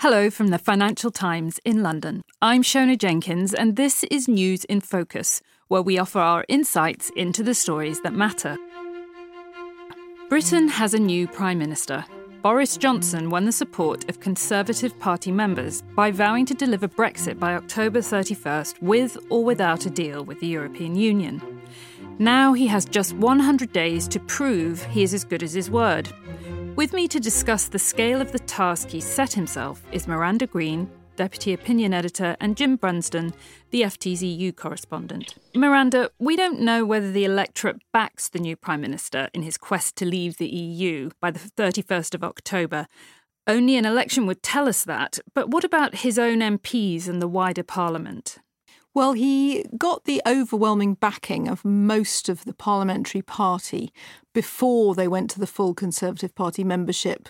Hello from the Financial Times in London. I'm Siona Jenkins, and this is News in Focus, where we offer our insights into the stories that matter. Britain has a new Prime Minister. Boris Johnson won the support of Conservative Party members by vowing to deliver Brexit by October 31st with or without a deal with the European Union. Now he has just 100 days to prove he is as good as his word. With me to discuss the scale of the task he set himself is Miranda Green, Deputy Opinion Editor, and Jim Brunsden, the FT's EU correspondent. Miranda, we don't know whether the electorate backs the new Prime Minister in his quest to leave the EU by the 31st of October. Only an election would tell us that, but what about his own MPs and the wider Parliament? Well, he got the overwhelming backing of most of the parliamentary party before they went to the full Conservative Party membership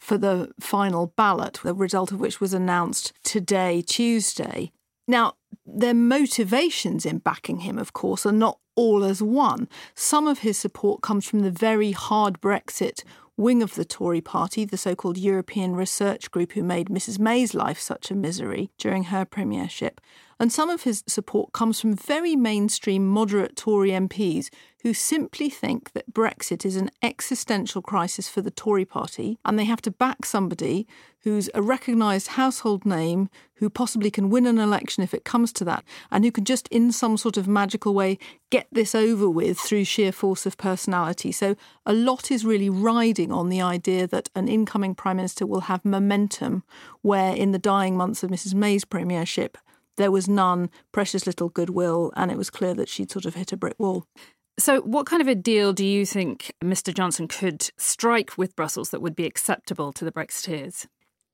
for the final ballot, the result of which was announced today, Tuesday. Now, their motivations in backing him, of course, are not all as one. Some of his support comes from the very hard Brexit wing of the Tory party, the so called European Research Group, who made Mrs May's life such a misery during her premiership. And some of his support comes from very mainstream moderate Tory MPs who simply think that Brexit is an existential crisis for the Tory party and they have to back somebody who's a recognised household name, who possibly can win an election if it comes to that, and who can just, in some sort of magical way, get this over with through sheer force of personality. So a lot is really riding on the idea that an incoming Prime Minister will have momentum, where in the dying months of Mrs May's premiership, there was none, precious little goodwill, and it was clear that she'd sort of hit a brick wall. So, what kind of a deal do you think Mr Johnson could strike with Brussels that would be acceptable to the Brexiteers?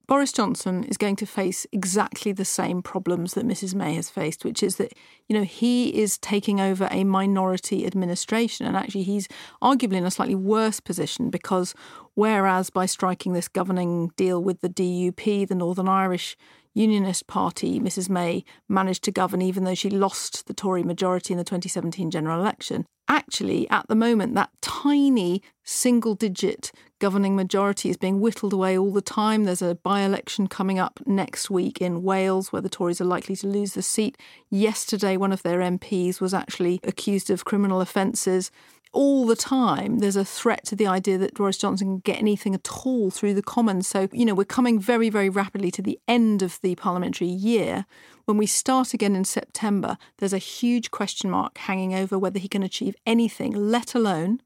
Boris Johnson is going to face exactly the same problems that Mrs May has faced, which is that, you know, he is taking over a minority administration. And actually, he's arguably in a slightly worse position because whereas by striking this governing deal with the DUP, the Northern Irish Unionist Party, Mrs May, managed to govern even though she lost the Tory majority in the 2017 general election. Actually, at the moment, that tiny single digit governing majority is being whittled away all the time. There's a by election coming up next week in Wales where the Tories are likely to lose the seat. Yesterday, one of their MPs was actually accused of criminal offences all the time there's a threat to the idea that Boris Johnson can get anything at all through the Commons. So, you know, we're coming very, very rapidly to the end of the parliamentary year. When we start again in September, there's a huge question mark hanging over whether he can achieve anything, let alone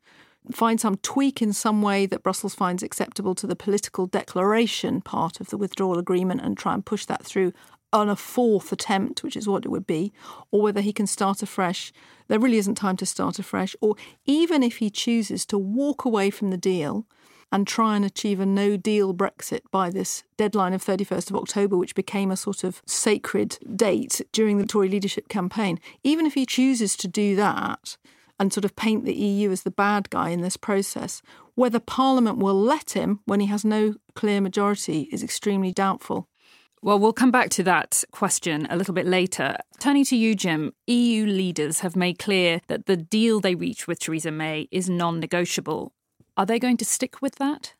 find some tweak in some way that Brussels finds acceptable to the political declaration part of the withdrawal agreement and try and push that through on a fourth attempt, which is what it would be, or whether he can start afresh. There really isn't time to start afresh. Or even if he chooses to walk away from the deal and try and achieve a no deal Brexit by this deadline of 31st of October, which became a sort of sacred date during the Tory leadership campaign, even if he chooses to do that and sort of paint the EU as the bad guy in this process, whether Parliament will let him when he has no clear majority is extremely doubtful. Well, we'll come back to that question a little bit later. Turning to you, Jim, EU leaders have made clear that the deal they reach with Theresa May is non negotiable. Are they going to stick with that?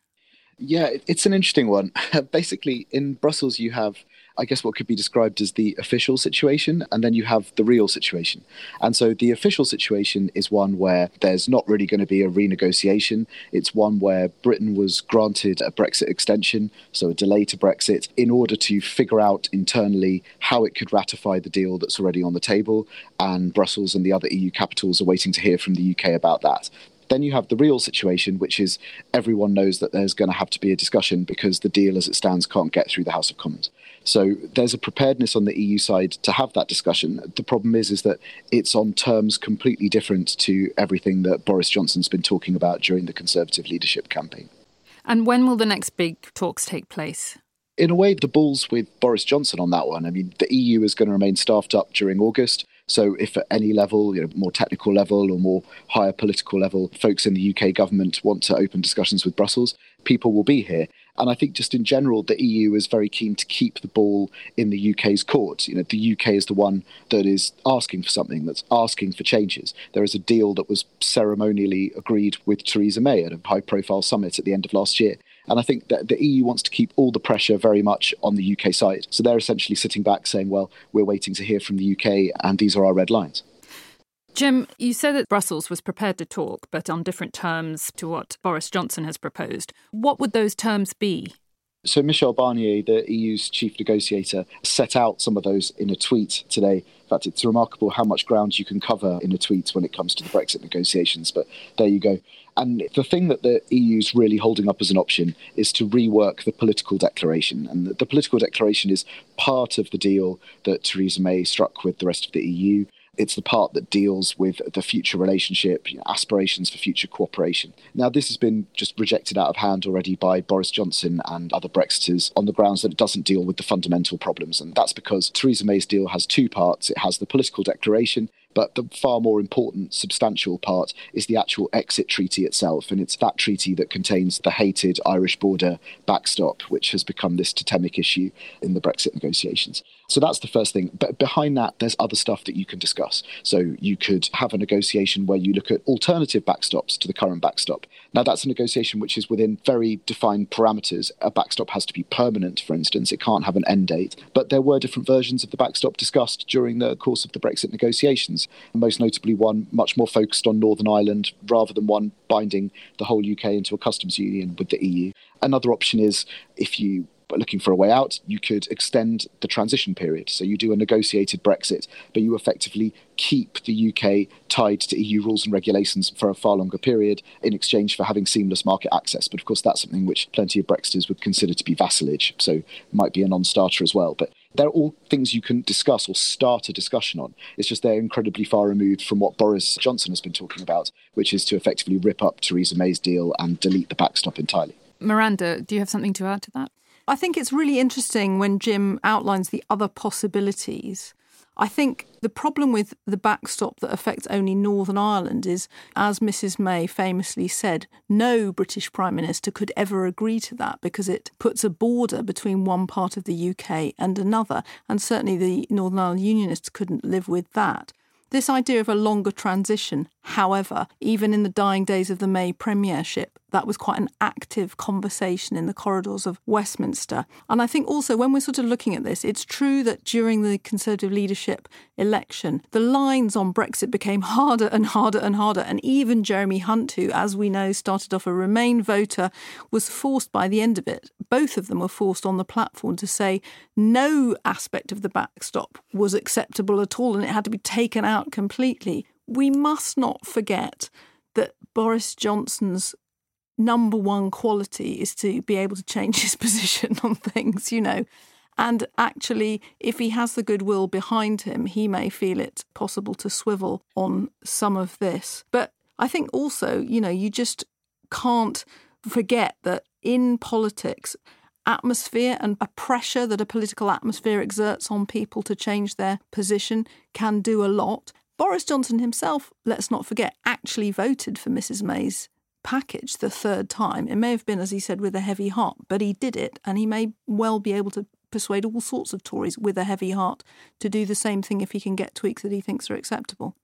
Yeah, it's an interesting one. Basically, in Brussels, you have I guess, what could be described as the official situation, and then you have the real situation. And so the official situation is one where there's not really going to be a renegotiation. It's one where Britain was granted a Brexit extension, so a delay to Brexit, in order to figure out internally how it could ratify the deal that's already on the table. And Brussels and the other EU capitals are waiting to hear from the UK about that. Then you have the real situation, which is everyone knows that there's going to have to be a discussion because the deal as it stands can't get through the House of Commons. So there's a preparedness on the EU side to have that discussion. The problem is, is that it's on terms completely different to everything that Boris Johnson's been talking about during the Conservative leadership campaign. And when will the next big talks take place? In a way, the ball's with Boris Johnson on that one. I mean, the EU is going to remain staffed up during August. So, if at any level, you know, more technical level or more higher political level, folks in the UK government want to open discussions with Brussels, people will be here. And I think just in general, the EU is very keen to keep the ball in the UK's court. You know, the UK is the one that is asking for something, that's asking for changes. There is a deal that was ceremonially agreed with Theresa May at a high profile summit at the end of last year. And I think that the EU wants to keep all the pressure very much on the UK side. So they're essentially sitting back saying, well, we're waiting to hear from the UK and these are our red lines. Jim, you said that Brussels was prepared to talk, but on different terms to what Boris Johnson has proposed. What would those terms be? So, Michel Barnier, the EU's chief negotiator, set out some of those in a tweet today. In fact, it's remarkable how much ground you can cover in a tweet when it comes to the Brexit negotiations, but there you go. And the thing that the EU's really holding up as an option is to rework the political declaration. And the, the political declaration is part of the deal that Theresa May struck with the rest of the EU. It's the part that deals with the future relationship, you know, aspirations for future cooperation. Now, this has been just rejected out of hand already by Boris Johnson and other Brexiters on the grounds that it doesn't deal with the fundamental problems. And that's because Theresa May's deal has two parts it has the political declaration but the far more important, substantial part is the actual exit treaty itself. And it's that treaty that contains the hated Irish border backstop, which has become this totemic issue in the Brexit negotiations. So that's the first thing. But behind that, there's other stuff that you can discuss. So you could have a negotiation where you look at alternative backstops to the current backstop. Now, that's a negotiation which is within very defined parameters. A backstop has to be permanent, for instance, it can't have an end date. But there were different versions of the backstop discussed during the course of the Brexit negotiations most notably one much more focused on Northern Ireland rather than one binding the whole UK into a customs union with the EU. Another option is if you but looking for a way out, you could extend the transition period. So you do a negotiated Brexit, but you effectively keep the UK tied to EU rules and regulations for a far longer period in exchange for having seamless market access. But of course, that's something which plenty of Brexiters would consider to be vassalage, so it might be a non starter as well. But they're all things you can discuss or start a discussion on. It's just they're incredibly far removed from what Boris Johnson has been talking about, which is to effectively rip up Theresa May's deal and delete the backstop entirely. Miranda, do you have something to add to that? I think it's really interesting when Jim outlines the other possibilities. I think the problem with the backstop that affects only Northern Ireland is, as Mrs May famously said, no British Prime Minister could ever agree to that because it puts a border between one part of the UK and another. And certainly the Northern Ireland Unionists couldn't live with that. This idea of a longer transition, however, even in the dying days of the May premiership, that was quite an active conversation in the corridors of Westminster. And I think also when we're sort of looking at this, it's true that during the Conservative leadership election, the lines on Brexit became harder and harder and harder. And even Jeremy Hunt, who, as we know, started off a Remain voter, was forced by the end of it. Both of them were forced on the platform to say no aspect of the backstop was acceptable at all and it had to be taken out completely. We must not forget that Boris Johnson's number one quality is to be able to change his position on things, you know. And actually, if he has the goodwill behind him, he may feel it possible to swivel on some of this. But I think also, you know, you just can't forget that in politics, atmosphere and a pressure that a political atmosphere exerts on people to change their position can do a lot. Boris Johnson himself, let's not forget, actually voted for Mrs May's package the third time. It may have been, as he said, with a heavy heart, but he did it, and he may well be able to persuade all sorts of Tories with a heavy heart to do the same thing if he can get tweaks that he thinks are acceptable.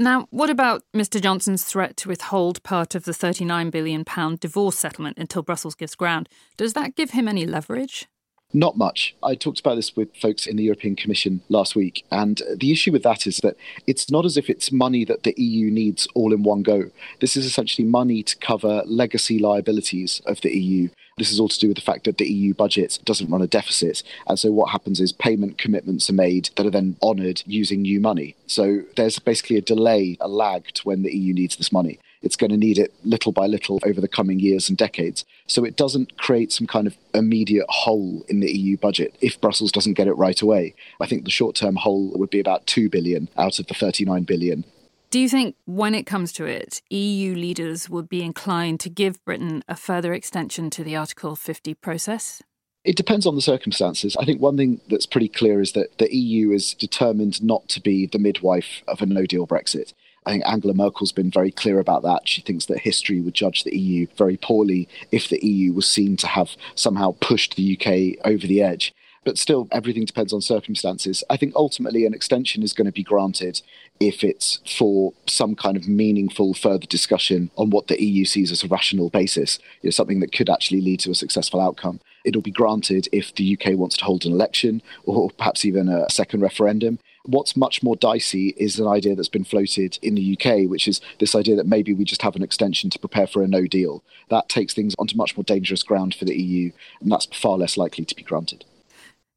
Now, what about Mr Johnson's threat to withhold part of the £39 billion divorce settlement until Brussels gives ground? Does that give him any leverage? Not much. I talked about this with folks in the European Commission last week, and the issue with that is that it's not as if it's money that the EU needs all in one go. This is essentially money to cover legacy liabilities of the EU. This is all to do with the fact that the EU budget doesn't run a deficit. And so what happens is payment commitments are made that are then honoured using new money. So there's basically a delay, a lag to when the EU needs this money it's going to need it little by little over the coming years and decades. So it doesn't create some kind of immediate hole in the EU budget if Brussels doesn't get it right away. I think the short term hole would be about 2 billion out of the 39 billion. Do you think when it comes to it, EU leaders would be inclined to give Britain a further extension to the Article 50 process? It depends on the circumstances. I think one thing that's pretty clear is that the EU is determined not to be the midwife of a no deal Brexit. I think Angela Merkel's been very clear about that. She thinks that history would judge the EU very poorly if the EU was seen to have somehow pushed the UK over the edge. But still, everything depends on circumstances. I think ultimately an extension is going to be granted if it's for some kind of meaningful further discussion on what the EU sees as a rational basis, you know, something that could actually lead to a successful outcome. It'll be granted if the UK wants to hold an election or perhaps even a second referendum. What's much more dicey is an idea that's been floated in the UK, which is this idea that maybe we just have an extension to prepare for a no deal. That takes things onto much more dangerous ground for the EU, and that's far less likely to be granted.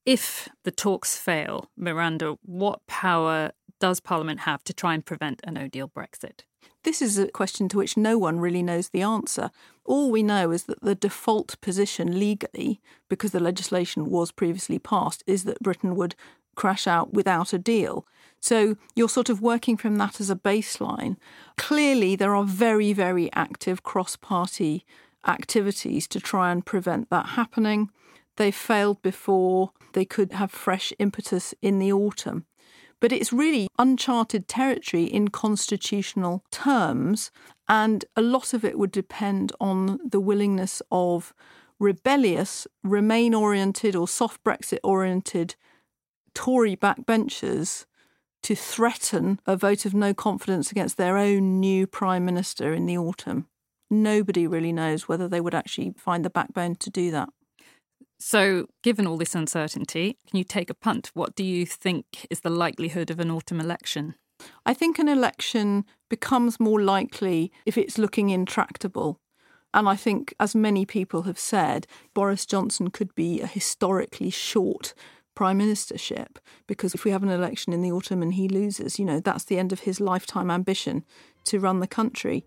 If the talks fail, Miranda, what power does Parliament have to try and prevent a no deal Brexit? This is a question to which no one really knows the answer. All we know is that the default position legally, because the legislation was previously passed, is that Britain would crash out without a deal. So you're sort of working from that as a baseline. Clearly, there are very, very active cross party activities to try and prevent that happening. They failed before, they could have fresh impetus in the autumn. But it's really uncharted territory in constitutional terms, and a lot of it would depend on the willingness of rebellious, Remain oriented or soft Brexit oriented Tory backbenchers to threaten a vote of no confidence against their own new Prime Minister in the autumn. Nobody really knows whether they would actually find the backbone to do that. So, given all this uncertainty, can you take a punt? What do you think is the likelihood of an autumn election? I think an election becomes more likely if it's looking intractable. And I think, as many people have said, Boris Johnson could be a historically short prime ministership because if we have an election in the autumn and he loses, you know, that's the end of his lifetime ambition to run the country.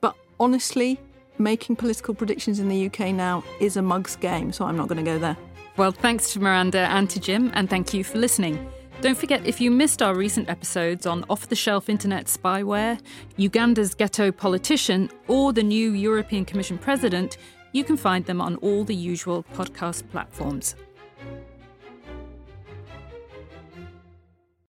But honestly, making political predictions in the UK now is a mug's game, so I'm not going to go there. Well, thanks to Miranda and to Jim, and thank you for listening. Don't forget, if you missed our recent episodes on off the shelf internet spyware, Uganda's ghetto politician, or the new European Commission president, you can find them on all the usual podcast platforms.